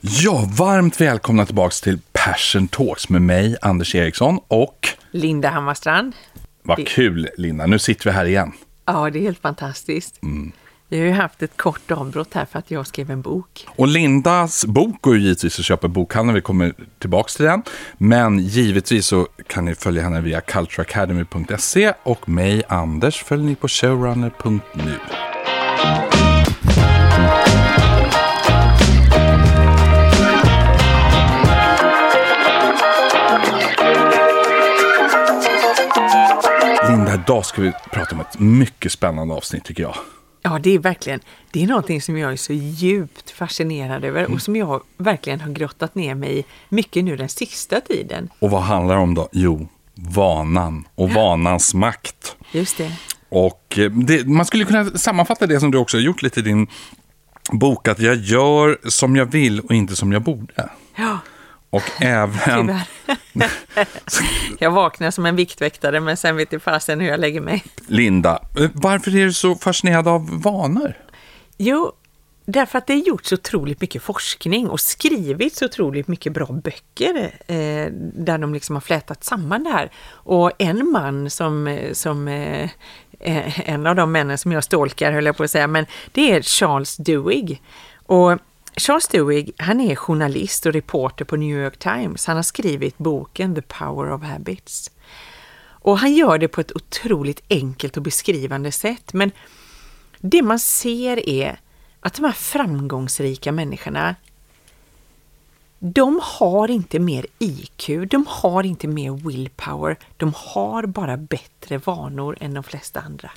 Ja, varmt välkomna tillbaks till Passion Talks med mig, Anders Eriksson och... Linda Hammarstrand. Vad Det- kul, Linda. Nu sitter vi här igen. Ja, det är helt fantastiskt. Mm. Vi har ju haft ett kort avbrott här för att jag skrev en bok. Och Lindas bok går ju givetvis att köpa i bokhandeln. Vi kommer tillbaks till den. Men givetvis så kan ni följa henne via cultureacademy.se och mig, Anders, följer ni på showrunner.nu. idag ska vi prata om ett mycket spännande avsnitt tycker jag. Ja, det är verkligen, det är någonting som jag är så djupt fascinerad över Mm. och som jag verkligen har grottat ner mig i mycket nu den sista tiden. Och vad handlar det om då? Jo, vanan och vanans makt. Just det. Och eh, det, man skulle kunna sammanfatta det som du också har gjort lite i din bok, att jag gör som jag vill och inte som jag borde. Ja, Och även... jag vaknar som en viktväktare men sen vet jag fasen hur jag lägger mig. Linda, eh, varför är du så fascinerad av vanor? Jo, därför att det är gjorts otroligt mycket forskning och skrivits otroligt mycket bra böcker eh, där de liksom har flätat samman det här. Och en man som, eh, som eh, eh, en av de männen som jag stalkar höll jag på att säga, men det är Charles Duhigg. Och Charles Duhigg, han är journalist och reporter på New York Times. Han har skrivit boken The Power of Habits. Och han gör det på ett otroligt enkelt och beskrivande sätt. Men det man ser är att de här framgångsrika människorna, de har inte mer IQ, de har inte mer willpower, de har bara bättre vanor än de flesta andra.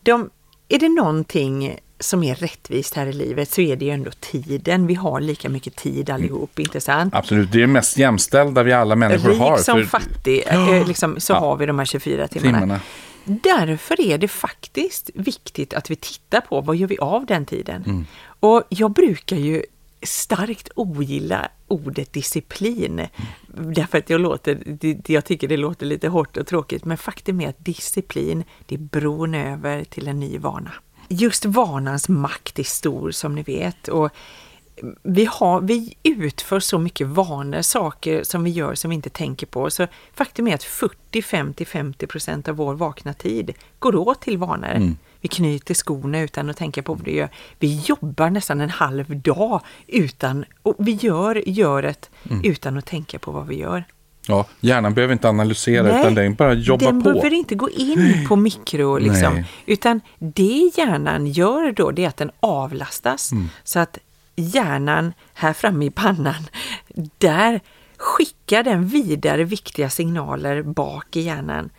De, är det någonting som är rättvist här i livet så är det ju ändå tiden. Vi har lika mycket tid allihop, inte sant? Absolut, det är det mest jämställda vi alla människor Rik har. som för fattig, eh, liksom, så Ja. har vi de här 24 timmarna. timmarna. Därför är det faktiskt viktigt att vi tittar på vad gör vi av den tiden. Mm. Och jag brukar ju starkt ogilla ordet disciplin. Mm. Därför att jag, låter, det- jag tycker det låter lite hårt och tråkigt. Men faktum är att disciplin, det är bron över till en ny vana. Just vanans makt är stor som ni vet. Och vi, har, vi utför så mycket vanor, saker som vi gör som vi inte tänker på. Så faktum är att 40, 50, 50 procent av vår vakna tid går åt till vanor. Vi knyter skorna utan att tänka på vad vi gör. Vi jobbar nästan en halv dag utan, och vi gör göret utan att tänka på vad vi gör. Ja, hjärnan behöver inte analysera utan den bara jobbar den på. behöver inte gå in på mikro, liksom, Nej. utan det hjärnan gör då det är att den avlastas. Mm. Så att hjärnan här framme i pannan, där skickar den vidare viktiga signaler bak i hjärnan.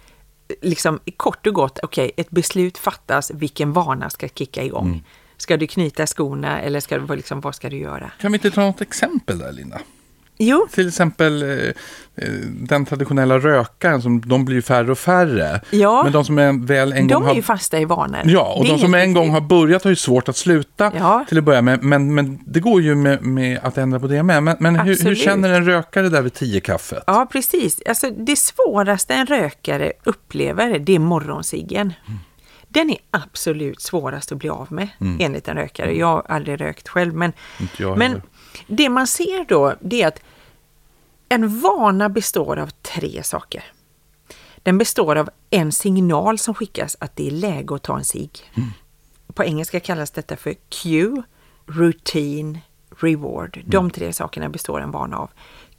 Liksom kort och gott, okej, ett beslut fattas, vilken vana ska kicka igång? Mm. Ska du knyta skorna eller ska du, liksom, vad ska du göra? Kan vi inte ta något exempel där, Linda? Jo, Till exempel eh, eh, den traditionella rökaren, som, de blir färre och färre. Ja. Men de som är väl en gång de är ju fasta i vanor. Ja, och Det de som en gång har börjat har ju svårt att sluta Ja. till att börja med. Men, men det går ju med, med att ändra på det med. Men, men hur, hur känner en rökare där vid tio kaffet? Ja, precis. Alltså, det svåraste en rökare upplever, det är morgonsiggen. Den är absolut svårast att bli av med, enligt en rökare. Jag har aldrig rökt själv, men, men. Det man ser då, det är att en vana består av tre saker. Den består av en signal som skickas att det är läge att ta en cigg. På engelska kallas detta för cue, routine, reward. De tre sakerna består en vana av.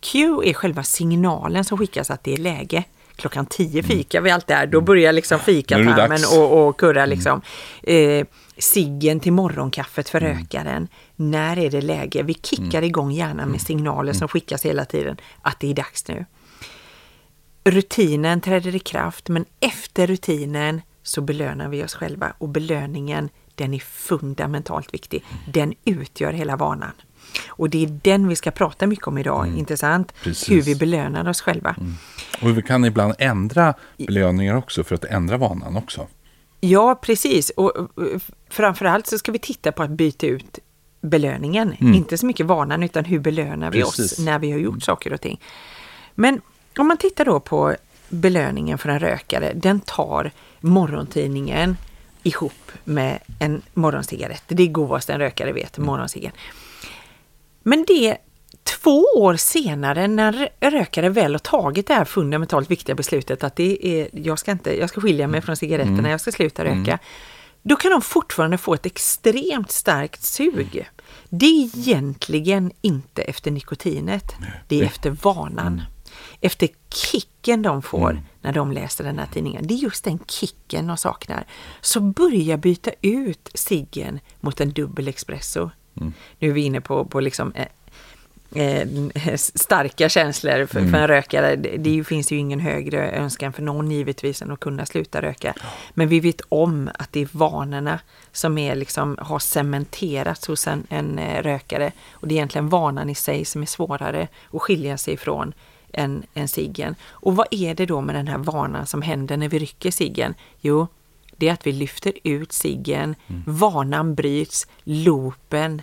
Cue är själva signalen som skickas att det är läge. Klockan tio fikar vi allt där, då börjar liksom fikatarmen och, och kurra liksom. Eh, ciggen till morgonkaffet för rökaren. När är det läge? Vi kickar igång hjärnan med signaler som skickas hela tiden att det är dags nu. Rutinen träder i kraft, men efter rutinen så belönar vi oss själva och belöningen den är fundamentalt viktig. Den utgör hela vanan. Och det är den vi ska prata mycket om idag, intressant? Precis. Hur vi belönar oss själva. Och vi kan ibland ändra belöningar också för att ändra vanan också. Ja, precis. Och framförallt så ska vi titta på att byta ut belöningen. Inte så mycket vanan, utan hur belönar vi Precis. oss när vi har gjort saker och ting. Men om man tittar då på belöningen för en rökare, den tar morgontidningen ihop med en morgoncigarett. Det är godast en rökare vet, morgonciggen. Men det två år senare när rökare väl har tagit det här fundamentalt viktiga beslutet att det är, jag ska inte, jag ska skilja mig från cigaretterna, mm. jag ska sluta röka. Mm. Då kan de fortfarande få ett extremt starkt sug. Det är egentligen inte efter nikotinet, det är efter vanan. Mm. Efter kicken de får mm. när de läser den här tidningen. Det är just den kicken de saknar. Så börja byta ut ciggen mot en dubbel espresso. Mm. Nu är vi inne på, på liksom eh, starka känslor för, mm. för en rökare. Det, det, finns ju ingen högre önskan för någon givetvis än att kunna sluta röka. Men vi vet om att det är vanorna som är liksom, har cementerats hos en, en eh, rökare. Och det är egentligen vanan i sig som är svårare att skilja sig ifrån än, än ciggen. Och vad är det då med den här vanan som händer när vi rycker ciggen? Jo, det är att vi lyfter ut ciggen, mm. vanan bryts, loopen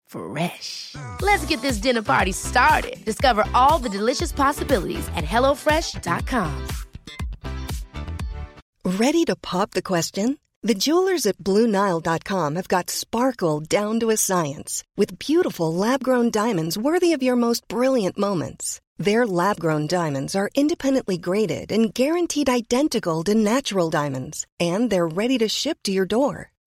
Fresh. Let's get this dinner party started. Discover all the delicious possibilities at hellofresh.com. Ready to pop the question? The jewelers at BlueNile.com have got sparkle down to a science with beautiful lab-grown diamonds worthy of your most brilliant moments. Their lab-grown diamonds are independently graded and guaranteed identical to natural diamonds, and they're ready to ship to your door.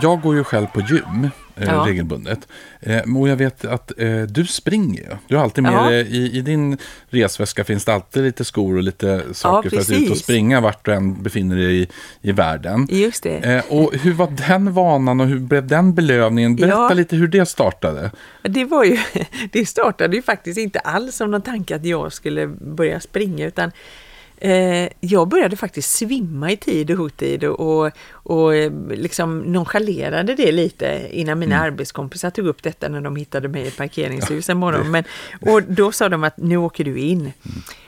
Jag går ju själv på gym eh, ja. regelbundet. Eh, och jag vet att eh, du springer. Du har alltid med ja. i, i din resväska finns det alltid lite skor och lite saker ja, för att ut och springa vart du än befinner dig i, i världen. Just det. Eh, och hur var den vanan och hur blev den belövningen? Berätta ja. lite hur det startade. Det var ju, det startade ju faktiskt inte alls som någon tanke att jag skulle börja springa utan Eh, jag började faktiskt svimma i tid och otid och, och liksom nonchalerade det lite innan mina mm. arbetskompisar tog upp detta när de hittade mig i ett parkeringshus en morgon. Men, och då sa de att nu åker du in. Mm.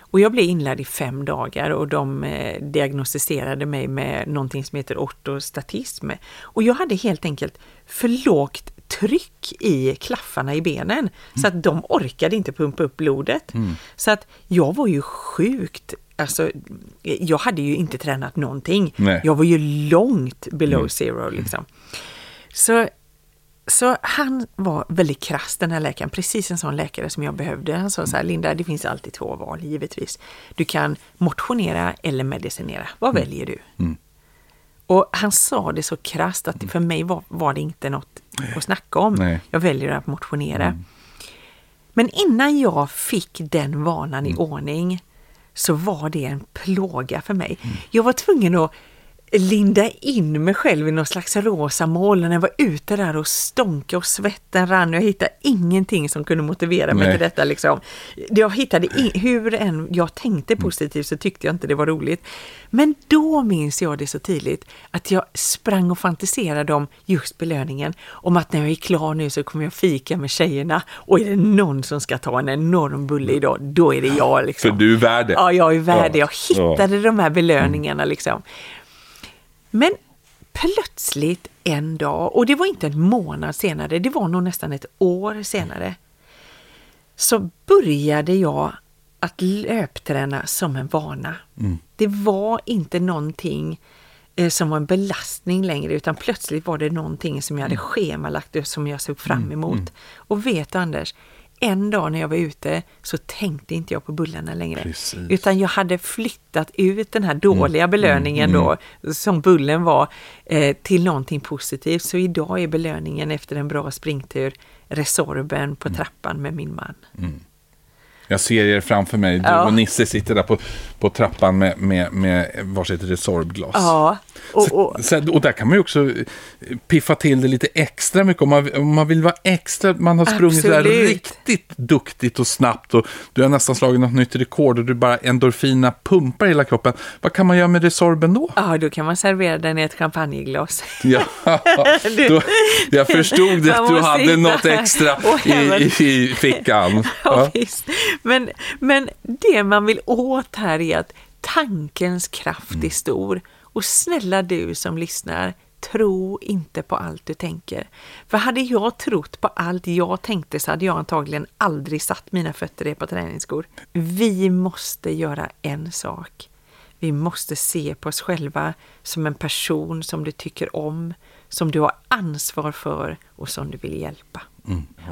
Och jag blev inlärd i fem dagar och de eh, diagnostiserade mig med någonting som heter ortostatism. Och jag hade helt enkelt för lågt tryck i klaffarna i benen mm. så att de orkade inte pumpa upp blodet. Mm. Så att jag var ju sjukt Alltså, jag hade ju inte tränat någonting. Nej. Jag var ju långt below mm. zero liksom. Så, så han var väldigt krass den här läkaren, precis en sån läkare som jag behövde. Han sa så här, Linda, det finns alltid två val givetvis. Du kan motionera eller medicinera. Vad mm. väljer du? Mm. Och han sa det så krasst att för mig var, var det inte något att snacka om. Nej. Jag väljer att motionera. Mm. Men innan jag fick den vanan i mm. ordning så var det en plåga för mig. Mm. Jag var tvungen att linda in mig själv i någon slags rosa moln. Jag var ute där och stånka och svetten rann och jag hittade ingenting som kunde motivera mig Nej. till detta. Liksom. Jag hittade, hur än jag tänkte positivt så tyckte jag inte det var roligt. Men då minns jag det så tydligt att jag sprang och fantiserade om just belöningen. Om att när jag är klar nu så kommer jag fika med tjejerna och är det någon som ska ta en enorm bulle idag, då är det jag. Liksom. För du är värd det. Ja, jag är värd det. Jag hittade ja. de här belöningarna liksom. Men plötsligt en dag, och det var inte en månad senare, det var nog nästan ett år senare, så började jag att löpträna som en vana. Mm. Det var inte någonting eh, som var en belastning längre utan plötsligt var det någonting som jag hade mm. schemalagt och som jag såg fram mm. emot. Mm. Och vet Anders, en dag när jag var ute så tänkte inte jag på bullarna längre. Precis. Utan jag hade flyttat ut den här dåliga belöningen då, som bullen var, eh, till någonting positivt. Så idag är belöningen efter en bra springtur Resorben på trappan med min man. Jag ser er framför mig. Du Ja. och Nisse sitter där på, på trappan med, med, med varsitt Resorbglas. Ja, och, och, så, och där kan man ju också eh, piffa till det lite extra mycket. Om man, om man vill vara extra, man har sprungit där riktigt duktigt och snabbt och du har nästan slagit något nytt rekord och du bara endorfina pumpar i hela kroppen. Vad kan man göra med Resorben då? ja, då kan man servera den i ett champagneglas. Ja, då, jag förstod att du hade hitta- något extra i, i, i fickan. Ja, Ja. Men, men det man vill åt här är att tankens kraft Mm. är stor. Och snälla du som lyssnar, tro inte på allt du tänker. För hade jag trott på allt jag tänkte så hade jag antagligen aldrig satt mina fötter i på träningsskor. Vi måste göra en sak. Vi måste se på oss själva som en person som du tycker om, som du har ansvar för och som du vill hjälpa.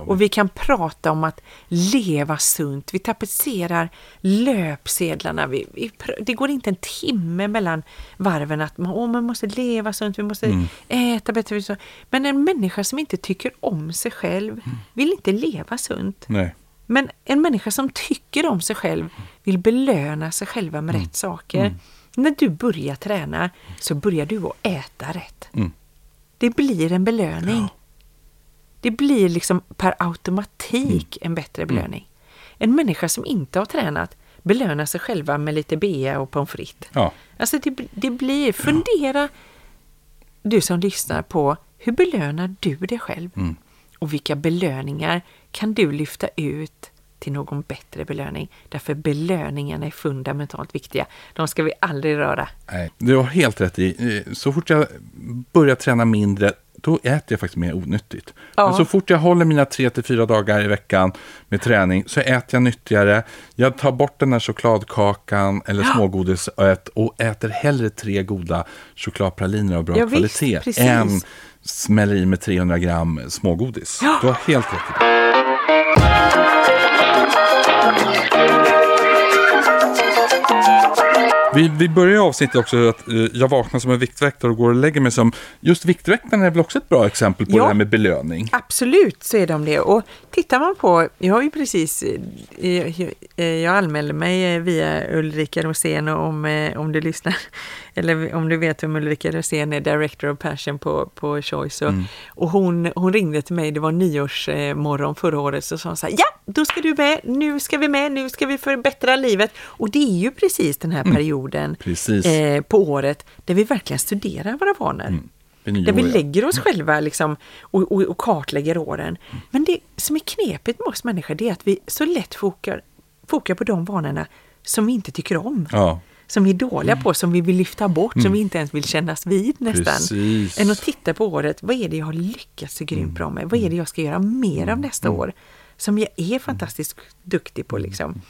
Och vi kan prata om att leva sunt. Vi tapetserar löpsedlarna. Vi, vi, det går inte en timme mellan varven att man, åh, man måste leva sunt, vi måste äta bättre. Men en människa som inte tycker om sig själv vill inte leva sunt. Nej. Men en människa som tycker om sig själv vill belöna sig själva med rätt saker. När du börjar träna så börjar du att äta rätt. Mm. Det blir en belöning. Det blir liksom per automatik en bättre belöning. En människa som inte har tränat belönar sig själva med lite bea och pommes frites. Ja. Alltså det, det blir, fundera du som lyssnar på hur belönar du dig själv? Och vilka belöningar kan du lyfta ut till någon bättre belöning? Därför belöningarna är fundamentalt viktiga. De ska vi aldrig röra. Nej, du har helt rätt i. Så fort jag börjar träna mindre, då äter jag faktiskt mer onyttigt. Ja. Men så fort jag håller mina tre till fyra dagar i veckan med träning så äter jag nyttigare. Jag tar bort den här chokladkakan eller smågodisät och äter hellre tre goda chokladpraliner av bra Ja, visst, kvalitet precis. än smäller i med 300 gram smågodis. Du har helt rätt i det. Vi, vi börjar avsnittet också att eh, jag vaknar som en viktväktare och går och lägger mig som... Just viktväktaren är väl också ett bra exempel på Ja. det här med belöning. Absolut så är de det. Och tittar man på, jag har ju precis, eh, jag, jag anmälde mig via Ulrika Rosén om, eh, om du lyssnar, eller om du vet vem Ulrika Rosén är, Director of Passion på, på Choice. Och, och hon, hon ringde till mig, det var nyårsmorgon förra året, så sa hon så här, ja, då ska du med, nu ska vi med, nu ska vi förbättra livet. Och det är ju precis den här perioden Precis. eh, på året där vi verkligen studerar våra vanor. Nya Där vi lägger oss själva liksom och, och, och kartlägger åren. Men det som är knepigt med oss människor det är att vi så lätt fokar, fokar på de vanorna som vi inte tycker om. Ja. Som vi är dåliga på, som vi vill lyfta bort, som vi inte ens vill kännas vid nästan. Precis. Än att titta på året, vad är det jag har lyckats så grymt bra med? Vad är det jag ska göra mer av nästa år? Som jag är fantastiskt duktig på liksom.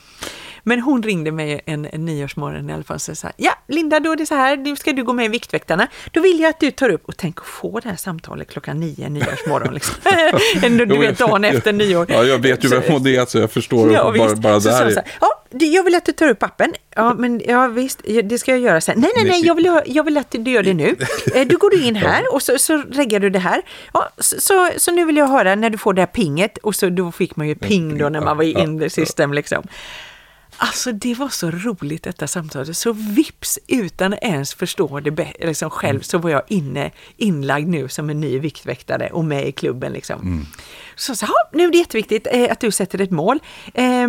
Men hon ringde mig en, en nyårsmorgon i alla fall och sa så ja Linda då är det så här, nu ska du gå med i Viktväktarna. Då vill jag att du tar upp och tänk att få det här samtalet klockan nio nyårsmorgon. Liksom. Du vet dagen efter nyår. Ja, jag vet ju Så- vem hon är, så jag förstår Ja, bara, bara så där. så här, ja, jag vill att du tar upp appen. Ja, men ja, visst, det ska jag göra sen. Nej, nej, nej, jag vill, ha- jag vill att du gör det nu. Eh, Då går du in här och så, så reggar du det här. Ja, så, så, så nu vill jag höra när du får det här pinget. Och så då fick man ju ping då när man var i in the system liksom. Alltså det var så roligt detta samtalet. Så vips utan att ens förstå det liksom själv så var jag inne, inlagd nu som en ny viktväktare och med i klubben. Liksom. Så sa nu är det jätteviktigt eh, att du sätter ett mål. Eh,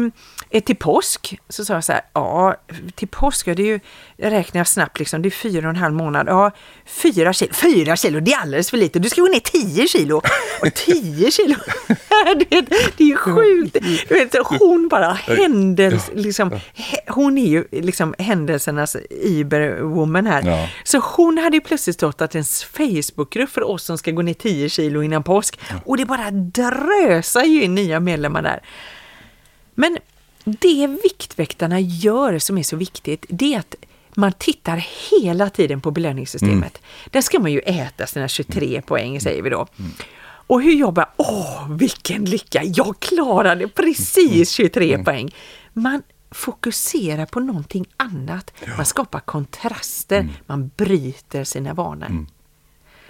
till påsk så sa jag så här, ja till påsk, ja, det är ju, jag räknar snabbt liksom, det är fyra och en halv månad. Ja, fyra kilo, fyra kilo, det är alldeles för lite. Du ska gå ner tio kilo. Och tio kilo, du vet, det är ju sjukt. Du vet, hon bara händels, liksom, hon är ju liksom händelsernas Iberwoman här. Ja. Så hon hade ju plötsligt startat en Facebookgrupp för oss som ska gå ner 10 kilo innan påsk. Och det bara drösar ju in nya medlemmar där. Men det Viktväktarna gör som är så viktigt, det är att man tittar hela tiden på belöningssystemet. Där ska man ju äta sina 23 poäng, säger vi då. Och hur jag bara, åh vilken lycka, jag klarade precis 23 Mm. poäng. Man fokuserar på någonting annat, man skapar kontraster, Mm. man bryter sina vanor.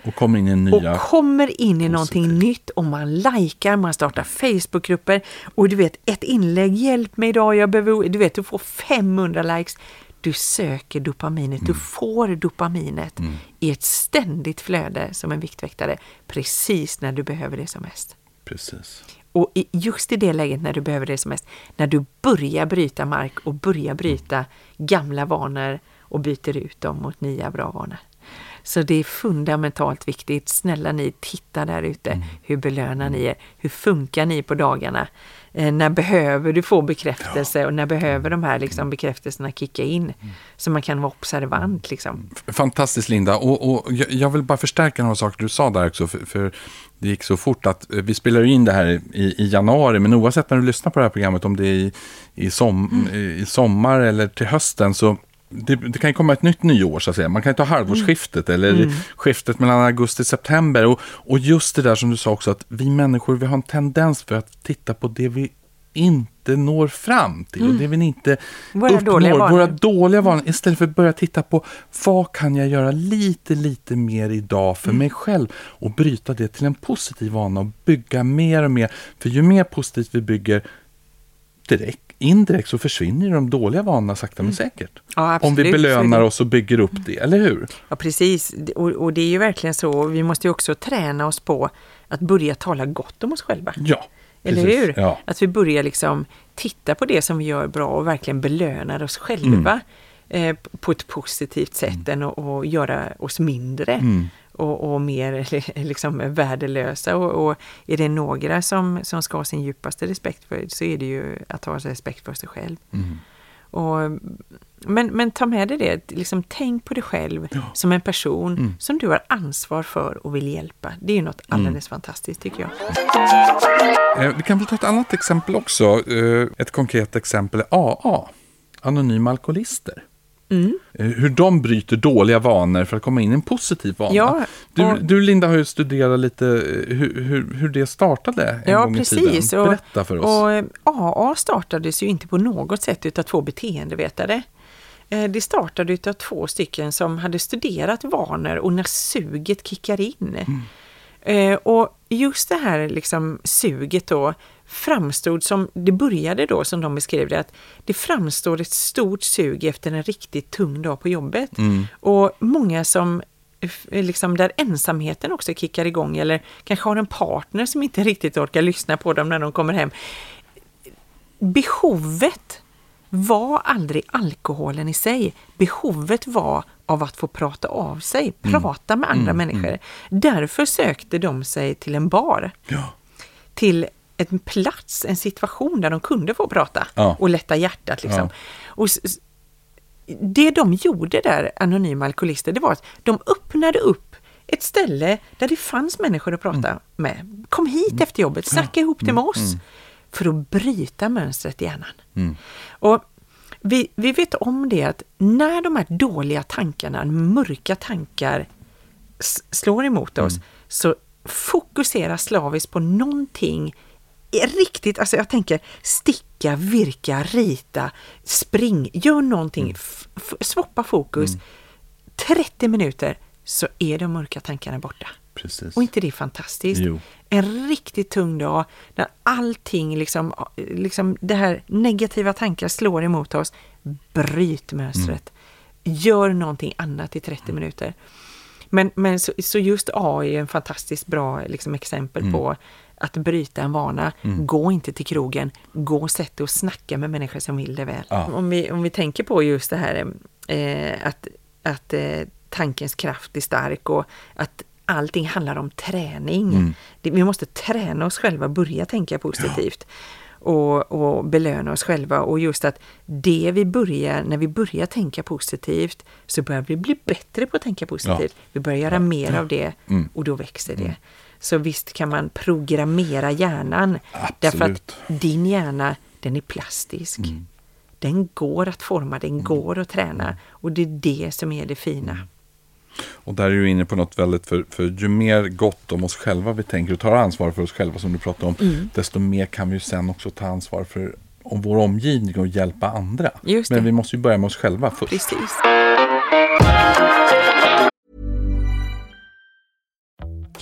Och kommer in i nya... Och kommer in i någonting positivt. nytt och man likar, man startar Facebookgrupper och du vet ett inlägg, hjälp mig idag, jag behöver, du vet du får 500 likes. Du söker dopaminet, Mm. du får dopaminet i ett ständigt flöde som en viktväktare precis när du behöver det som mest. Precis. Och just i det läget när du behöver det som mest, när du börjar bryta mark och börjar bryta gamla vanor och byter ut dem mot nya bra vanor. Så det är fundamentalt viktigt. Snälla ni, titta där ute. Hur belönar ni er? Hur funkar ni på dagarna? Eh, när behöver du få bekräftelse och när behöver de här liksom, bekräftelserna kicka in? Så man kan vara observant. Liksom. Fantastiskt Linda. Och, och jag- vill bara förstärka några saker du sa där också. För, för det gick så fort att eh, vi spelar in det här i, i januari. Men oavsett när du lyssnar på det här programmet, om det är i, i, som, i sommar eller till hösten, så det, det kan ju komma ett nytt nyår så att säga. Man kan ju ta halvårsskiftet eller skiftet mellan augusti och september. Och, och just det där som du sa också, att vi människor vi har en tendens för att titta på det vi inte når fram till och det vi inte Våra uppnår. dåliga vanor. Våra dåliga vanor istället för att börja titta på vad kan jag göra lite, lite mer idag för mig själv och bryta det till en positiv vana och bygga mer och mer. För ju mer positivt vi bygger direkt, indirekt så försvinner de dåliga vanorna sakta men säkert. Ja, Om vi belönar oss och bygger upp det, eller hur? Ja, precis. Och, och det är ju verkligen så. Vi måste ju också träna oss på att börja tala gott om oss själva. Ja, Eller precis. hur? Ja. Att vi börjar liksom titta på det som vi gör bra och verkligen belönar oss själva Mm. eh, på ett positivt sätt än att att göra oss mindre Mm. Och, och mer liksom värdelösa. Och, och är det några som, som ska ha sin djupaste respekt för så är det ju att ha respekt för sig själv. Mm. Och, men, men ta med dig det, liksom, tänk på dig själv som en person Mm. som du har ansvar för och vill hjälpa. Det är ju något alldeles fantastiskt tycker jag. Eh, Vi kan väl ta ett annat exempel också. Eh, Ett konkret exempel är AA, Anonyma Alkoholister. Mm. Eh, Hur de bryter dåliga vanor för att komma in i en positiv vana. Ja, du, och- du Linda har ju studerat lite eh, hur, hur, hur det startade en Ja, gång i precis. tiden. Och, Berätta för oss. och eh, AA startades ju inte på något sätt utav två beteendevetare. Det startade utav två stycken som hade studerat vanor och när suget kickar in. Mm. Och just det här liksom suget då framstod som, det började då som de beskrev det, att det framstår ett stort sug efter en riktigt tung dag på jobbet. Och många som liksom där ensamheten också kickar igång eller kanske har en partner som inte riktigt orkar lyssna på dem när de kommer hem. Behovet var aldrig alkoholen i sig. Behovet var av att få prata av sig, prata med andra människor. Därför sökte de sig till en bar Ja. till en plats, en situation där de kunde få prata Ja. och lätta hjärtat. Liksom. Ja. Och det de gjorde där, Anonyma Alkoholister, det var att de öppnade upp ett ställe där det fanns människor att prata Mm. med. Kom hit efter jobbet, snacka ihop det med oss. För att bryta mönstret i hjärnan. Mm. Och vi, vi vet om det att när de här dåliga tankarna, mörka tankar slår emot oss så fokusera slaviskt på någonting riktigt, alltså jag tänker sticka, virka, rita, spring, gör någonting, f- f- swappa fokus. 30 minuter så är de mörka tankarna borta. Precis. Och inte det är fantastiskt? Jo. En riktigt tung dag när allting, liksom, liksom det här negativa tankar slår emot oss. Bryt mönstret. Gör någonting annat i 30 minuter. Men, men så, så just A är en fantastiskt bra liksom, exempel på att bryta en vana. Gå inte till krogen, gå och sätt dig och snacka med människor som vill det väl. Ja. Om, vi, om vi tänker på just det här eh, att, att eh, tankens kraft är stark och att allting handlar om träning. Det, vi måste träna oss själva, börja tänka positivt. Och, och belöna oss själva och just att det vi börjar, när vi börjar tänka positivt så börjar vi bli bättre på att tänka positivt. Vi börjar göra mer av det Mm. och då växer det. Så visst kan man programmera hjärnan. Därför att Absolut. din hjärna, den är plastisk. Den går att forma, den går att träna och det är det som är det fina. Och där är du inne på något väldigt, för, för ju mer gott om oss själva vi tänker och tar ansvar för oss själva som du pratade om, Mm. desto mer kan vi ju sen också ta ansvar för om vår omgivning och hjälpa andra. Men vi måste ju börja med oss själva först. Precis.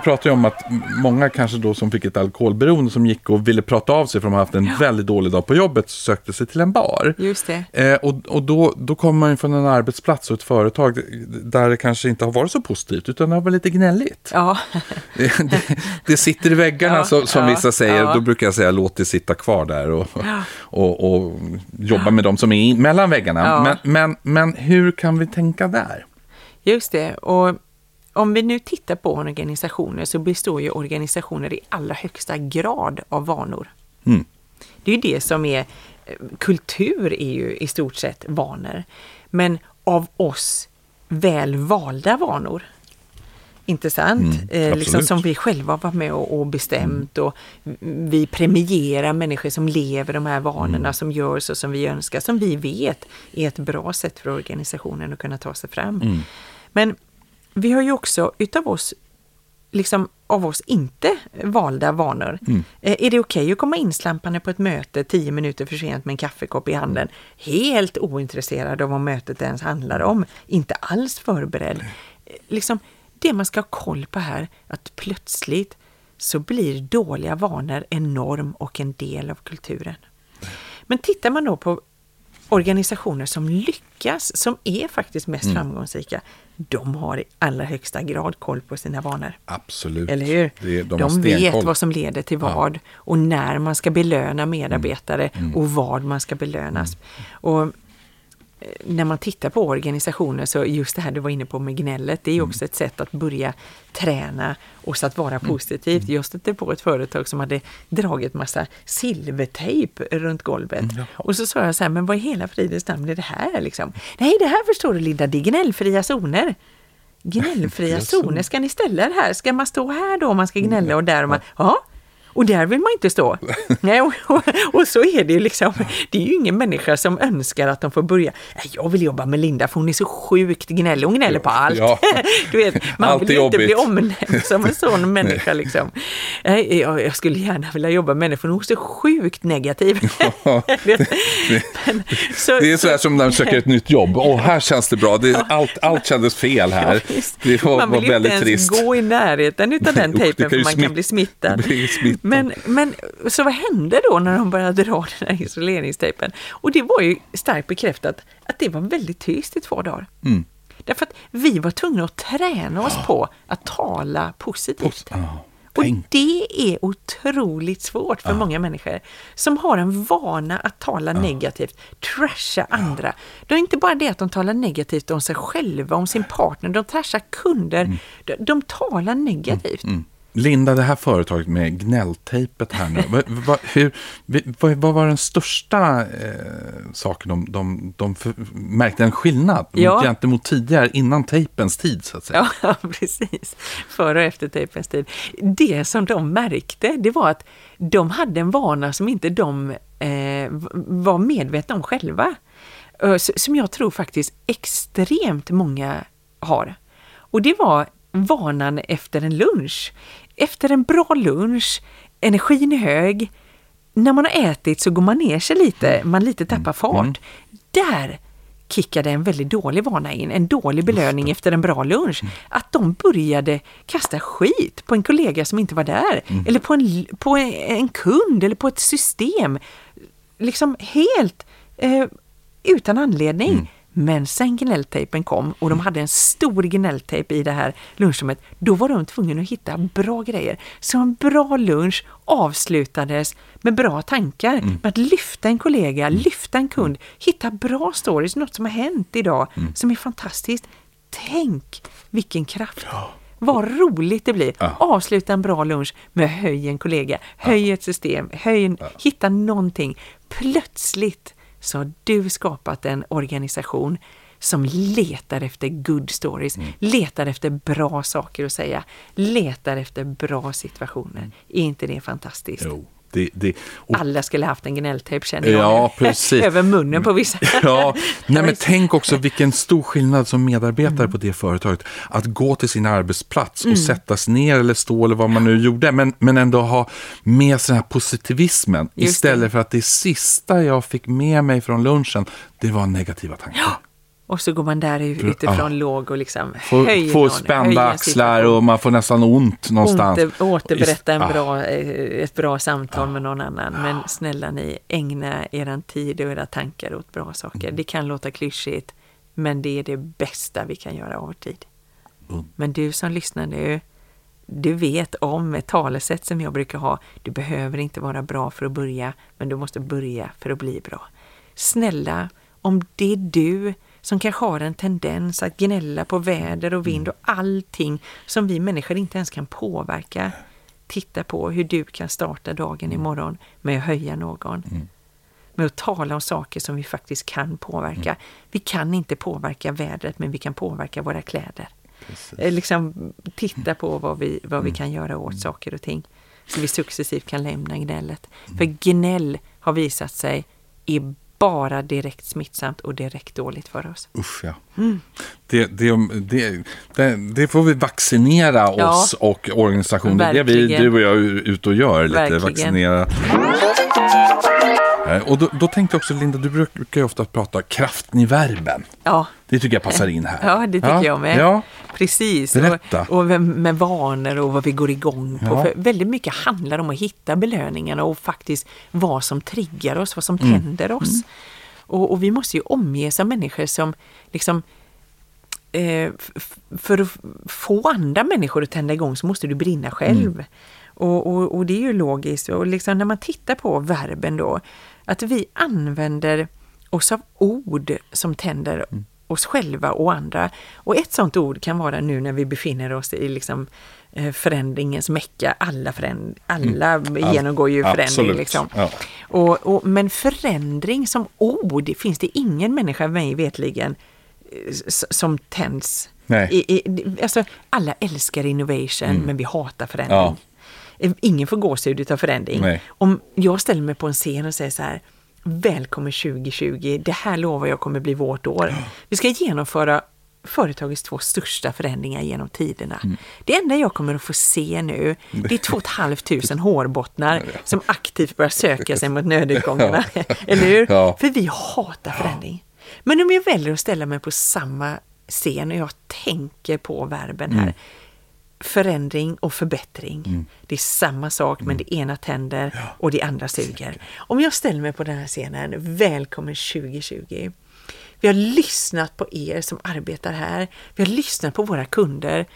Vi pratar ju om att många kanske då som fick ett alkoholberoende som gick och ville prata av sig för de har haft en väldigt dålig dag på jobbet sökte sig till en bar. Just det. Eh, och och då, då kommer man ju från en arbetsplats och ett företag där det kanske inte har varit så positivt utan det har varit lite gnälligt. Ja, Det, det, det sitter i väggarna Ja, så, som ja, vissa säger. ja. Då brukar jag säga låt det sitta kvar där och, och, och jobba med de som är mellan väggarna. Ja. Men, men, men hur kan vi tänka där? just det. Och om vi nu tittar på organisationer så består ju organisationer i allra högsta grad av vanor. Mm. Det är ju det som är, eh, kultur är ju i stort sett vanor. Men av oss väl valda vanor. Inte sant? Mm, eh, liksom. Mm. som vi själva var med och, och bestämt och vi premierar människor som lever de här vanorna, Mm. som gör så som vi önskar, som vi vet är ett bra sätt för organisationen att kunna ta sig fram. Mm. Men vi har ju också utav oss liksom av oss inte valda vanor. Mm. Eh, Är det okej att komma inslampande på ett möte tio minuter för sent med en kaffekopp i handen? Helt ointresserad av vad mötet ens handlar om. Inte alls förberedd. Eh, Liksom, det man ska ha koll på här, att plötsligt så blir dåliga vanor en norm och en del av kulturen. Men tittar man då på organisationer som lyckas, som är faktiskt mest Mm. framgångsrika, de har i allra högsta grad koll på sina vanor. Absolut. Eller hur? Det, de de vet vad som leder till Ja. vad och när man ska belöna medarbetare Mm. och vad man ska belönas. Och eh, när man tittar på organisationer så just det här du var inne på med gnället, det är ju Mm. också ett sätt att börja träna och så att vara positivt. Mm. Jag stötte på ett företag som hade dragit massa silvertejp runt golvet. Mm, Och så sa jag så här, men vad i hela fridens namn är det här liksom? Nej, det här förstår du Linda, det är gnällfria zoner. Gnällfria zoner, ska ni ställa er här? Ska man stå här då om man ska gnälla och där? Och man, ja, Och där vill man inte stå. Nej, och, och, och, så är det ju liksom. Det är ju ingen människa som önskar att de får börja. Jag vill jobba med Linda för hon är så sjukt gnällig. Hon gnäller på allt. Ja. Du vet, man allt vill ju inte bli omnämnd som en sån människa. Liksom. Jag, jag skulle gärna vilja jobba med människor, hon är så sjukt negativ. Ja, det, Men, så, det är sådär som när man söker ett nytt jobb. Åh, här känns det bra. Det, allt, allt kändes fel här. Det var, man vill ju inte ens trist. gå i närheten av den tejpen för man kan bli smittad. Bli smittad. Men, men så vad hände då när de började dra den här isoleringstejpen? Och det var ju starkt bekräftat att det var väldigt tyst i två dagar. Mm. Därför att vi var tvungna att träna oss på att tala positivt. Och det är otroligt svårt för många människor som har en vana att tala negativt, trasha andra. Det är inte bara det att de talar negativt om sig själva, om sin partner, de trashar kunder. Mm. De, de, talar negativt. Mm. Mm. Linda, det här företaget med gnälltejpet här nu. vad, hur, vad, vad, var den största eh, saken de, de, de för, märkte en skillnad ja. gentemot tidigare, innan tejpens tid så att säga? Ja, precis. Före och efter tejpens tid. Det som de märkte, det var att de hade en vana som inte de eh, var medvetna om själva. Eh, som jag tror faktiskt extremt många har. Och det var vanan efter en lunch. Efter en bra lunch, energin är hög, när man har ätit så går man ner sig lite, man lite tappar mm. fart. Mm. Där kickade en väldigt dålig vana in, en dålig belöning efter en bra lunch. Mm. Att de började kasta skit på en kollega som inte var där, mm. eller på en, på en kund eller på ett system. Liksom helt eh, utan anledning. Mm. Men sen gnälltejpen kom och de mm. hade en stor gnälltejp i det här lunchrummet, då var de tvungna att hitta bra grejer. Så en bra lunch avslutades med bra tankar, mm. med att lyfta en kollega, mm. lyfta en kund, hitta bra stories, något som har hänt idag mm. som är fantastiskt. Tänk vilken kraft! Ja. Vad roligt det blir! Ja. Avsluta en bra lunch med höj en kollega, höj ja. ett system, höj en, hitta någonting. Plötsligt så har du skapat en organisation som letar efter good stories, mm. letar efter bra saker att säga, letar efter bra situationer. Mm. Är inte det fantastiskt? Jo. Det, det, och, Alla skulle haft en gnälltejp känner jag. Ja, precis. Över munnen på vissa. ja, nej, men tänk också vilken stor skillnad som medarbetare mm. på det företaget. Att gå till sin arbetsplats och mm. sätta sig ner eller stå eller vad man nu gjorde. Men, men ändå ha med sig den här positivismen. Just istället det. för att det sista jag fick med mig från lunchen, det var negativa tankar. Ja. Och så går man där utifrån ja. låg och liksom får, höjer Får någon, spända axlar och man får nästan ont någonstans. Ont, återberätta en bra, eh, ett bra samtal med någon annan. Men snälla ni, ägna er tid och era tankar åt bra saker. Mm. Det kan låta klyschigt, men det är det bästa vi kan göra över tid. Mm. Men du som lyssnar nu, du vet om ett talesätt som jag brukar ha. Du behöver inte vara bra för att börja, men du måste börja för att bli bra. Snälla, om det är du som kanske har en tendens att gnälla på väder och vind mm. och allting som vi människor inte ens kan påverka. Titta på hur du kan starta dagen mm. imorgon med att höja någon. Mm. Med att tala om saker som vi faktiskt kan påverka. Mm. Vi kan inte påverka vädret men vi kan påverka våra kläder. Eh, liksom, titta på vad vi, vad vi kan göra åt saker och ting. Så vi successivt kan lämna gnället. För gnäll har visat sig är bara direkt smittsamt och direkt dåligt för oss. Usch ja. Mm. Det, det, det, det, får vi vaccinera ja, oss och organisationen. Det är vi, du och jag ute och gör. Lite, verkligen. vaccinera. Eh, och då, då, tänkte jag också, Linda, du brukar ju ofta prata kraften i verben. Ja. Det tycker jag passar in här. Ja, det tycker ja. jag med. Ja. Precis. Berätta. Och, och med, vanor och vad vi går igång på. Ja. För väldigt mycket handlar om att hitta belöningarna och faktiskt vad som triggar oss, vad som mm. tänder oss. Mm. Och, och, vi måste ju omges av människor som liksom eh, för att få andra människor att tända igång så måste du brinna själv. Mm. Och, och, och, det är ju logiskt. Och liksom när man tittar på verben då, att vi använder oss av ord som tänder mm. Oss själva och andra. Och ett sådant ord kan vara nu när vi befinner oss i liksom eh, förändringens mecka. Alla, föränd alla mm. genomgår ju förändring. Liksom. Ja. Och, och, men förändring som ord finns det ingen människa mig vetligen eh, som tänds. I, i, alltså, alla älskar innovation mm. men vi hatar förändring. Ja. Eh, Ingen får gåshud utav förändring. Nej. Om jag ställer mig på en scen och säger så här, välkommen 2020, det här lovar jag kommer bli vårt år. Vi ska genomföra företagets två största förändringar genom tiderna. Mm. Det enda jag kommer att få se nu, det är två och ett halvt tusen hårbottnar som aktivt börjar söka sig mot nödutgångarna. Eller hur? Ja. För vi hatar förändring. Men om jag väljer att ställa mig på samma scen och jag tänker på verben Mm. Förändring och förbättring. Det är samma sak men det ena tänder och det andra suger. Om jag ställer mig på den här scenen, välkommen 2020. Vi har lyssnat på er som arbetar här. Vi har lyssnat på våra kunder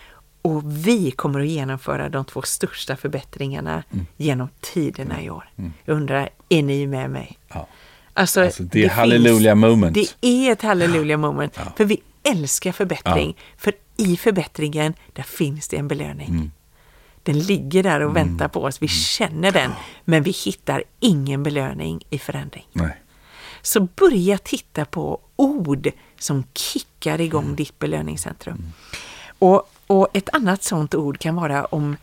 och vi kommer att genomföra de två största förbättringarna genom tiderna i år. Jag undrar, är ni med mig? Ja. Alltså, Alltså, det är finns- hallelujah moment. Det är ett halleluja moment. För vi älskar förbättring. För i förbättringen, där finns det en belöning. Mm. Den ligger där och väntar på oss. Vi känner den. Men vi hittar ingen belöning i förändring. Nej. Så börja titta på ord som kickar igång Mm. ditt belöningscentrum. Och, och ett annat sånt ord kan vara om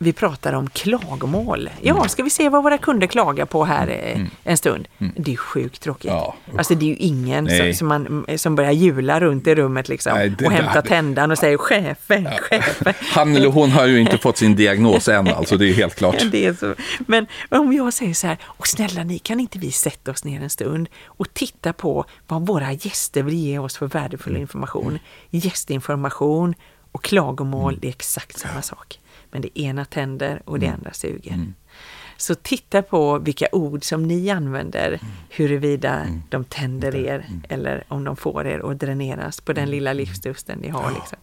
vi pratar om klagomål. Ja, Mm. ska vi se vad våra kunder klagar på här eh, en stund? Det är sjukt tråkigt. Ja, alltså det är ju ingen som, som, man, som börjar jula runt i rummet liksom Nej, och hämtar tändan och säger chefen, chefen. Han eller hon har ju inte fått sin diagnos än, alltså det är helt klart. Ja, det är så. Men om jag säger så här, och snälla ni, kan inte vi sätta oss ner en stund och titta på vad våra gäster vill ge oss för värdefull Mm. information. Gästinformation och klagomål, det är exakt samma sak. Men det ena tänder och det Mm. andra suger. Så titta på vilka ord som ni använder, Mm. huruvida de tänder er eller om de får er att dräneras på Mm. den lilla livslusten ni har. Liksom.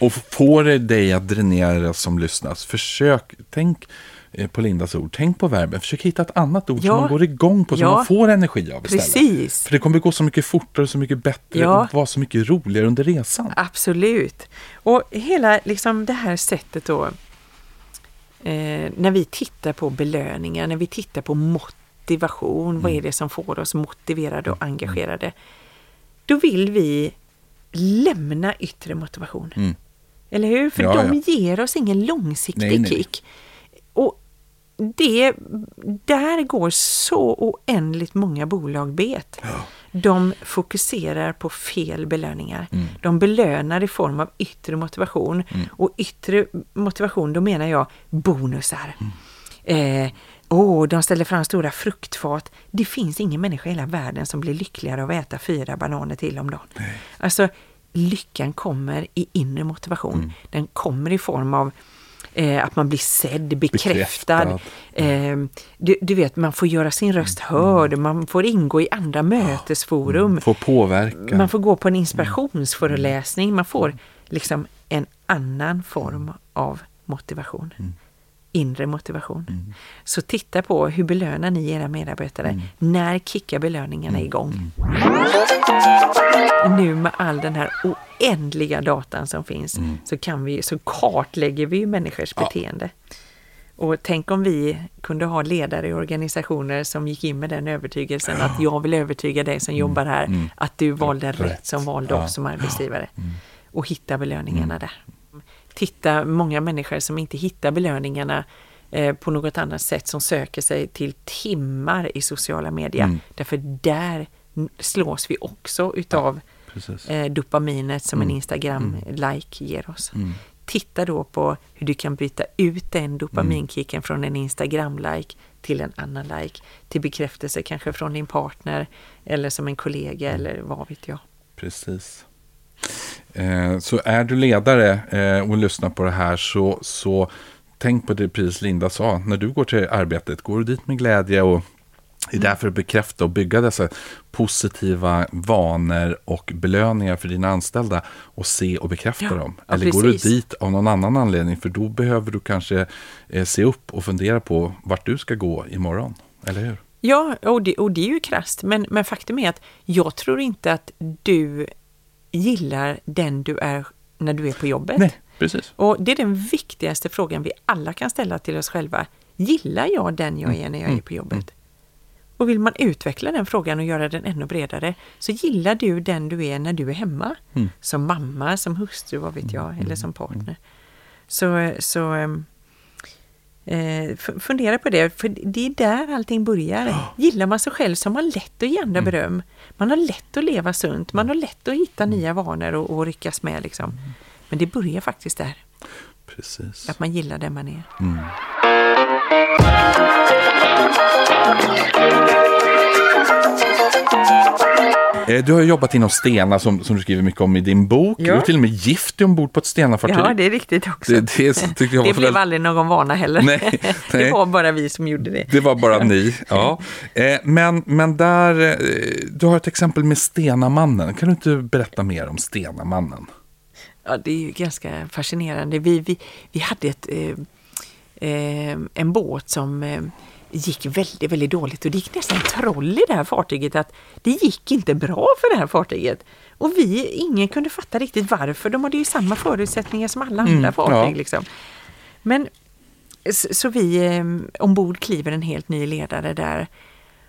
Och får det dig att dränera som lyssnas, försök, tänk eh, på Lindas ord, tänk på verben, försök hitta ett annat ord Ja. som man går igång på, som Ja. man får energi av istället. Precis. För det kommer gå så mycket fortare, så mycket bättre Ja. och vara så mycket roligare under resan. Absolut. Och hela liksom det här sättet då, eh, när vi tittar på belöningar, när vi tittar på motivation, vad är det som får oss motiverade och engagerade? Då vill vi lämna yttre motivation. Mm. Eller hur? För Ja, de ja. ger oss ingen långsiktig Nej, nej. kick. Och det, där går så oändligt många bolag bet. De fokuserar på fel belöningar. Mm. De belönar i form av yttre motivation. Och yttre motivation, då menar jag bonusar. Mm. Eh, åh, de ställer fram stora fruktfat. Det finns ingen människa i hela världen som blir lyckligare av att äta fyra bananer till om dagen. Alltså, lyckan kommer i inre motivation. Mm. Den kommer i form av eh, att man blir sedd, bekräftad. Eh, du, du vet, man får göra sin röst hörd, man får ingå i andra mötesforum. Få påverka. Man får gå på en inspirationsföreläsning, man får liksom en annan form av motivation. Inre motivation. Så titta på hur belönar ni era medarbetare? När kickar belöningarna igång? Nu med all den här oändliga datan som finns så, kan vi, så kartlägger vi människors beteende. Och tänk om vi kunde ha ledare i organisationer som gick in med den övertygelsen att jag vill övertyga dig som jobbar här att du valde rätt, Rätt. som valde Ja. oss som arbetsgivare. Och hitta belöningarna där. Titta, många människor som inte hittar belöningarna eh, på något annat sätt som söker sig till timmar i sociala medier. Därför där slås vi också utav Precis. eh, dopaminet som en Instagram-like ger oss. Titta då på hur du kan byta ut den dopaminkicken från en Instagram-like till en annan like. Till bekräftelse kanske från din partner eller som en kollega eller vad vet jag. Precis. Eh, så är du ledare eh, och lyssnar på det här så, så tänk på det precis Linda sa. När du går till arbetet, går du dit med glädje och är där för att bekräfta och bygga dessa positiva vanor och belöningar för dina anställda och se och bekräfta Ja, dem. Eller går du precis. dit av någon annan anledning för då behöver du kanske eh, se upp och fundera på vart du ska gå imorgon. Eller hur? Ja, och det, och det är ju krasst, men, men faktum är att jag tror inte att du gillar den du är när du är på jobbet. Nej, precis. Och det är den viktigaste frågan vi alla kan ställa till oss själva. Gillar jag den jag är när jag är på jobbet? Och vill man utveckla den frågan och göra den ännu bredare så gillar du den du är när du är hemma. Som mamma, som hustru, vad vet jag, eller som partner. Så, så ehm, Eh, fundera på det, för det är där allting börjar. Gillar man sig själv så har man lätt att ge andra Mm. beröm. Man har lätt att leva sunt, man har lätt att hitta nya vanor och, och ryckas med. Liksom. Mm. Men det börjar faktiskt där, Precis. att man gillar den man är. Eh, Du har jobbat inom Stena som, som du skriver mycket om i din bok. Ja. Du har till och med gift ombord på ett Stena-fartyg. Ja, det är riktigt också. Det- det var det för blev aldrig någon vana heller. Nej, det nej. var bara vi som gjorde det. Det var bara ni. Ja. Eh, men, men där, eh, du har ett exempel med Stenamannen. Kan du inte berätta mer om Stenamannen? Ja, det är ju ganska fascinerande. Vi, vi, vi hade ett, eh, eh, en båt som eh, gick väldigt, väldigt dåligt och det gick nästan troll i det här fartyget att det gick inte bra för det här fartyget. Och vi, ingen kunde fatta riktigt varför. De hade ju samma förutsättningar som alla andra Mm, fartyg. ja. Liksom. Men så, vi eh, ombord kliver en helt ny ledare där.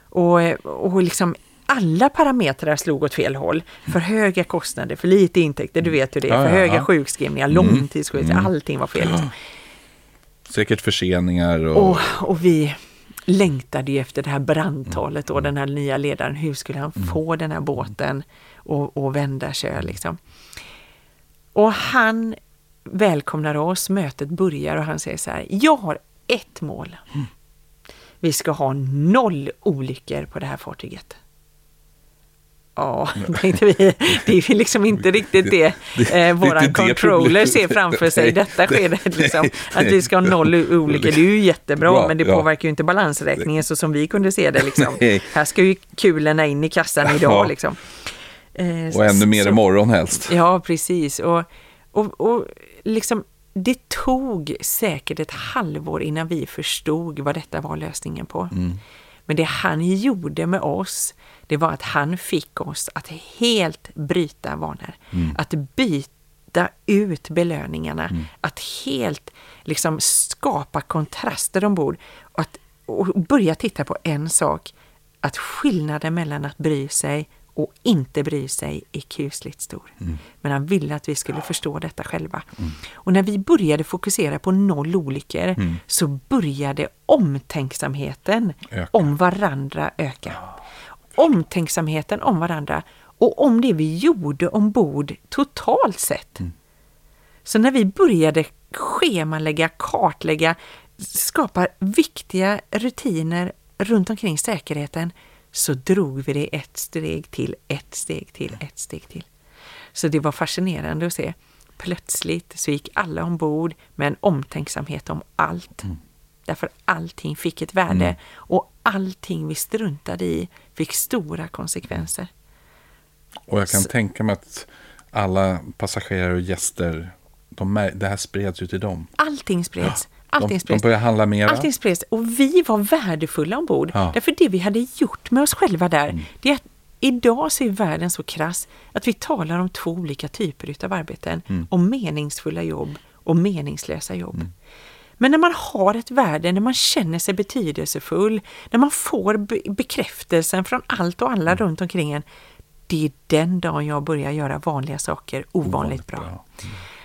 Och, eh, och liksom alla parametrar slog åt fel håll. För höga kostnader, för lite intäkter, du vet hur det är. Ja, för ja, höga sjukskrivningar, långtidssjukskrivningar, allting var fel. Liksom. Säkert förseningar och... Och, och vi längtade ju efter det här brandtalet och den här nya ledaren. Hur skulle han få den här båten och, och vända kör liksom. Och han välkomnar oss, mötet börjar och han säger så här, jag har ett mål. Vi ska ha noll olyckor på det här fartyget. Ja, tänkte vi. Det är liksom inte riktigt det, Det- det eh, det controller problemet. ser framför sig i detta skedet. Liksom, att vi ska ha noll olyckor, det är ju jättebra, Bra, men det ja. påverkar ju inte balansräkningen så som vi kunde se det. Liksom. Här ska ju kulorna in i kassan idag. Ja. Liksom. Eh, Och ännu mer så- imorgon helst. Ja, precis. Och, och, och liksom, det tog säkert ett halvår innan vi förstod vad detta var lösningen på. Men det han gjorde med oss, det var att han fick oss att helt bryta vanor. Att byta ut belöningarna. Att helt liksom skapa kontraster ombord. Och, att, och börja titta på en sak. Att skillnaden mellan att bry sig och inte bry sig är kusligt stor. Men han ville att vi skulle förstå detta själva. Och när vi började fokusera på noll olyckor så började omtänksamheten Öka. om varandra öka. Omtänksamheten om varandra och om det vi gjorde ombord totalt sett. Så när vi började schemalägga, kartlägga, skapa viktiga rutiner runt omkring säkerheten så drog vi det ett steg till, ett steg till, ett steg till. Så det var fascinerande att se. Plötsligt så gick alla ombord med en omtänksamhet om allt. Därför allting fick ett värde och allting vi struntade i fick stora konsekvenser. Och jag kan tänka mig att alla passagerare och gäster, de, det här spreds ju till dem. Allting spreds. Allting De, de spreds. började handla mera. Allting spreds och vi var värdefulla ombord. Ja. Därför det vi hade gjort med oss själva där, det är att idag så är världen så krass att vi talar om två olika typer utav arbeten. Om meningsfulla jobb och meningslösa jobb. Men när man har ett värde, när man känner sig betydelsefull, när man får be- bekräftelsen från allt och alla runt omkring en, det är den dagen jag börjar göra vanliga saker ovanligt bra. bra.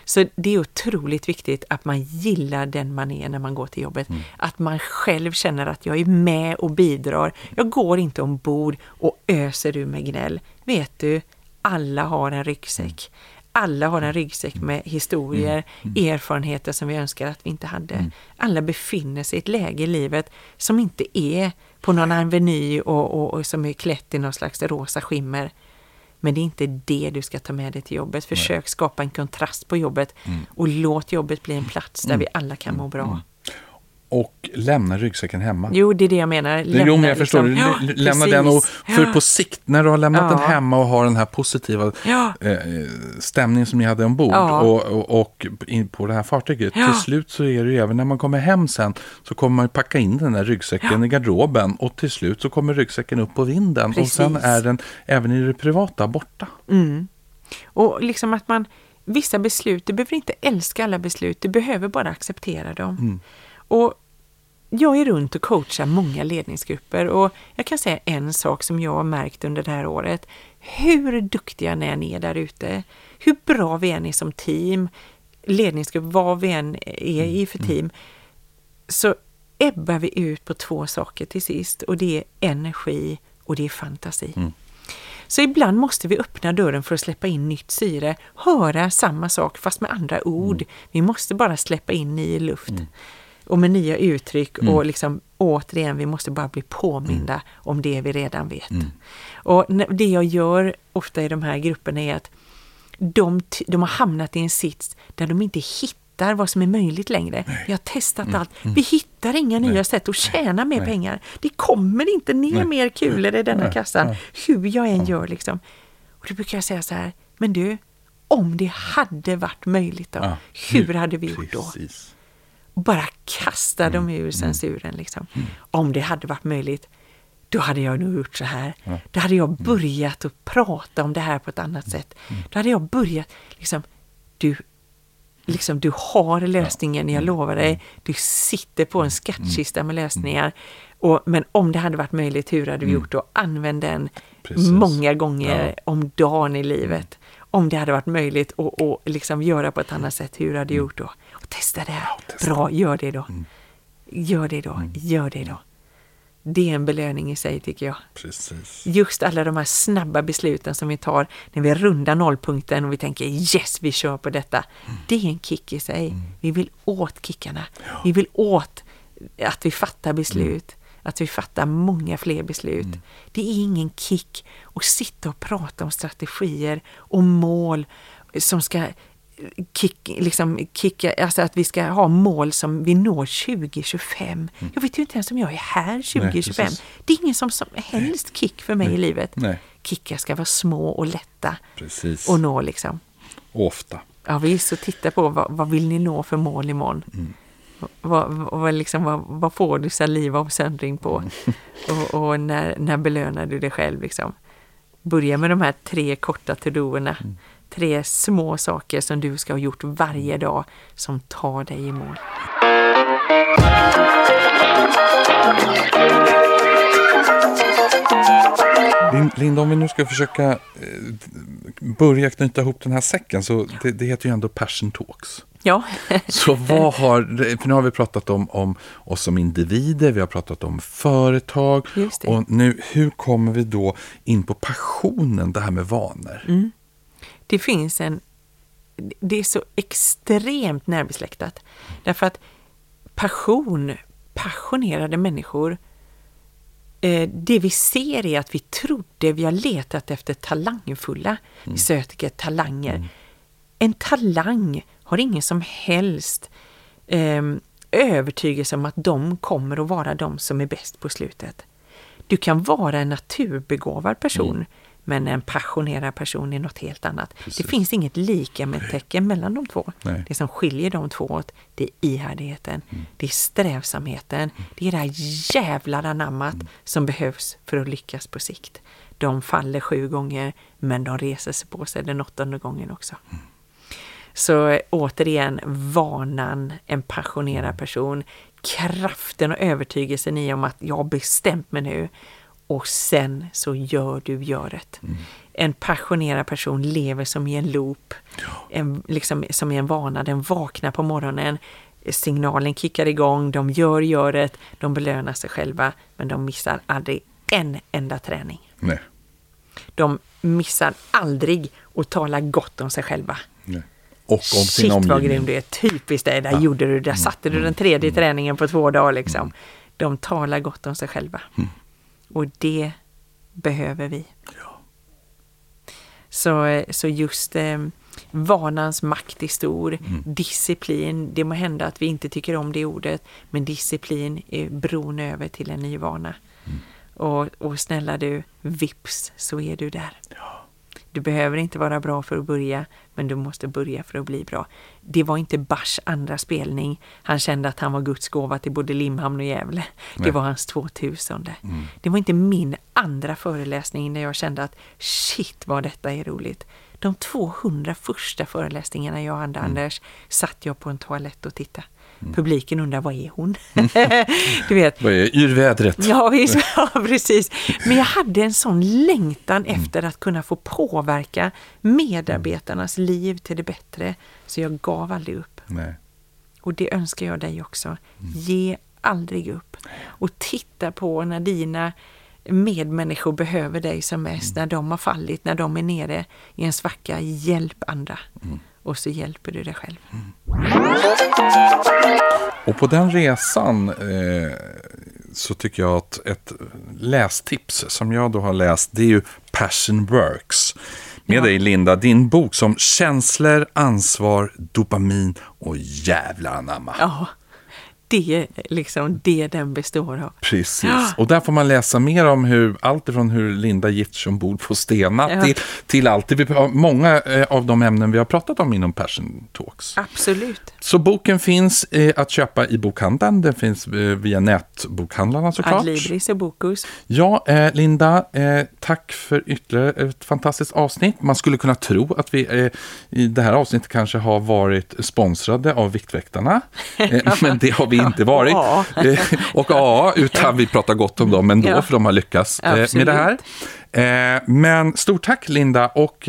Så det är otroligt viktigt att man gillar den man är när man går till jobbet. Att man själv känner att jag är med och bidrar. Jag går inte ombord och öser ur med gnäll. Vet du, alla har en ryggsäck. Alla har en ryggsäck med historier, erfarenheter som vi önskar att vi inte hade. Alla befinner sig i ett läge i livet som inte är på någon aveny och, och, och som är klätt i någon slags rosa skimmer. Men det är inte det du ska ta med dig till jobbet. Försök skapa en kontrast på jobbet och låt jobbet bli en plats där vi alla kan må bra. Och lämna ryggsäcken hemma. Jo, det är det jag menar. Det, jo, men jag förstår. liksom- Ja, lämna den och, precis. för Ja. på sikt, när du har lämnat Ja. den hemma och har den här positiva Ja. eh, stämningen som ni hade ombord och, och, och på det här fartyget. Till slut så är det ju även när man kommer hem sen så kommer man packa in den där ryggsäcken i garderoben och till slut så kommer ryggsäcken upp på vinden och sen Precis. är den även i det privata borta. Och liksom att man, vissa beslut, du behöver inte älska alla beslut, du behöver bara acceptera dem. Och jag är runt och coachar många ledningsgrupper och jag kan säga en sak som jag har märkt under det här året. Hur duktiga ni än är där ute, hur bra vi än är som team, ledningsgrupp, vad vi än är i för team. så ebbar vi ut på två saker till sist och det är energi och det är fantasi. Mm. Så ibland måste vi öppna dörren för att släppa in nytt syre, höra samma sak fast med andra ord. Mm. Vi måste bara släppa in ny luft och med nya uttryck och Mm. liksom återigen, vi måste bara bli påminda om det vi redan vet. Mm. Och det jag gör ofta i de här grupperna är att de, de har hamnat i en sits där de inte hittar vad som är möjligt längre. Vi har testat allt. Vi hittar inga nya sätt att tjäna mer Mm. Nej. pengar. Det kommer inte ner Nej. mer kulor i denna Nej. kassan, Nej. hur jag än gör liksom. Och då brukar jag säga så här, men du, om det hade varit möjligt då, hur hade vi gjort då? Precis. Bara kasta Mm. dem ur censuren. Liksom. Om det hade varit möjligt, då hade jag nog gjort så här. Då hade jag börjat att prata om det här på ett annat sätt. Då hade jag börjat, liksom, du, liksom, du har lösningen, jag lovar dig. Du sitter på en skattkista med lösningar. Och, men om det hade varit möjligt, hur hade vi gjort då? Använd den Precis. många gånger Ja. om dagen i livet. Om det hade varit möjligt att att liksom göra på ett annat sätt, hur hade du gjort då? Testa det. här. testa. Bra, gör det då. Gör det då, gör det då. Det är en belöning i sig tycker jag. Precis. Just alla de här snabba besluten som vi tar när vi rundar nollpunkten och vi tänker yes, vi kör på detta. Det är en kick i sig. Vi vill åt kickarna. Vi vill åt att vi fattar beslut. Att vi fattar många fler beslut. Det är ingen kick att sitta och prata om strategier och mål som ska kick, liksom kicka, alltså att vi ska ha mål som vi når 2025. Jag vet ju inte ens om jag är här 2025. precis. det är ingen som, som helst kick för mig i livet. Nej. Kickar ska vara små och lätta Precis. och nå liksom. Ofta. Ja visst, så titta på vad, vad vill ni nå för mål imorgon? Vad, vad, vad, liksom, vad, vad får du saliv av söndring på? Och, och när, när belönar du dig själv? Liksom? Börja med de här tre korta to-doerna. Tre små saker som du ska ha gjort varje dag som tar dig i mål. Lin- Linda, om vi nu ska försöka eh, börja knyta ihop den här säcken, så det, det heter ju ändå Passion Talks. Ja, Så vad har, för nu har vi pratat om, om oss som individer, vi har pratat om företag. Och nu, hur kommer vi då in på passionen, det här med vanor? Mm. Det finns en... Det är så extremt närbesläktat. Därför att passion, passionerade människor, eh, det vi ser är att vi trodde vi har letat efter talangfulla. Vi söker talanger. En talang har ingen som helst eh, övertygelse om att de kommer att vara de som är bäst på slutet. Du kan vara en naturbegåvad person, men en passionerad person är något helt annat. Det finns inget lika med tecken mellan de två. Nej. Det som skiljer de två åt, det är ihärdigheten, det är strävsamheten, det är det här jävla anammat som behövs för att lyckas på sikt. De faller sju gånger, men de reser sig på sig den åttonde gången också. Så eh, återigen, vanan, en passionerad person, kraften och övertygelsen i om att jag har bestämt mig nu och sen så gör du göret. En passionerad person lever som i en loop, en, liksom, som i en vana, den vaknar på morgonen, signalen kickar igång, de gör göret, de belönar sig själva, men de missar aldrig en enda träning. Nej. De missar aldrig att tala gott om sig själva. Nej. Och om sin Shit vad omgivning. grym du är, typiskt det, där gjorde du, där satte du den tredje träningen på två dagar liksom. De talar gott om sig själva. Och det behöver vi. Så, så just eh, vanans makt är stor, disciplin, det må hända att vi inte tycker om det ordet, men disciplin är bron över till en ny vana. Och, och snälla du, vips så är du där. Du behöver inte vara bra för att börja, men du måste börja för att bli bra. Det var inte Bars andra spelning. Han kände att han var Guds gåva till både Limhamn och Gävle. Det Nej. var hans 2000. Det var inte min andra föreläsning när jag kände att shit vad detta är roligt. De 200 första föreläsningarna jag hade, Anders, satt jag på en toalett och tittade. Publiken undrar, vad är hon? du vet, Vad är yrvädret? Ja, visst, ja, precis. Men jag hade en sån längtan efter att kunna få påverka medarbetarnas liv till det bättre, så jag gav aldrig upp. Nej. Och det önskar jag dig också. Ge aldrig upp. Och titta på när dina medmänniskor behöver dig som mest, när de har fallit, när de är nere i en svacka. Hjälp andra. Och så hjälper du dig själv. Och på den resan eh, så tycker jag att ett lästips som jag då har läst, det är ju Passion Works. Med Ja. dig Linda, din bok som känslor, ansvar, dopamin och jävla anamma. Ja, det liksom det den består av. Precis. Och där får man läsa mer om hur, allt ifrån hur Linda gifter sig ombord på Stena Ja. till, till allt. Vi- många eh, av de ämnen vi har pratat om inom Passion Talks. Absolut. Så boken finns eh, att köpa i bokhandeln. Den finns eh, via nätbokhandlarna såklart. Adlibris och Bokus. Ja, Linda, tack för ytterligare ett fantastiskt avsnitt. Man skulle kunna tro att vi i det här avsnittet kanske har varit sponsrade av Viktväktarna. Men det har vi inte varit. Ja. Eh, och ja, utan vi pratar gott om dem ändå, Ja. för de har lyckats eh, med Absolut. det här. Eh, men stort tack Linda och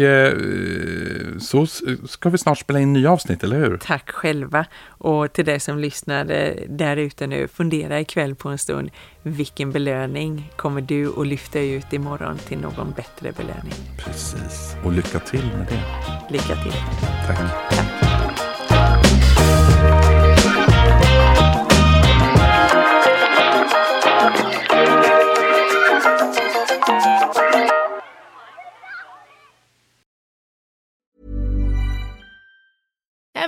så ska vi snart spela in nya avsnitt, eller hur? Tack själva. Och till dig som lyssnar eh, där ute nu, fundera ikväll på en stund. Vilken belöning kommer du att lyfta ut imorgon till någon bättre belöning? Precis. Och lycka till med det. Lycka till! Tack.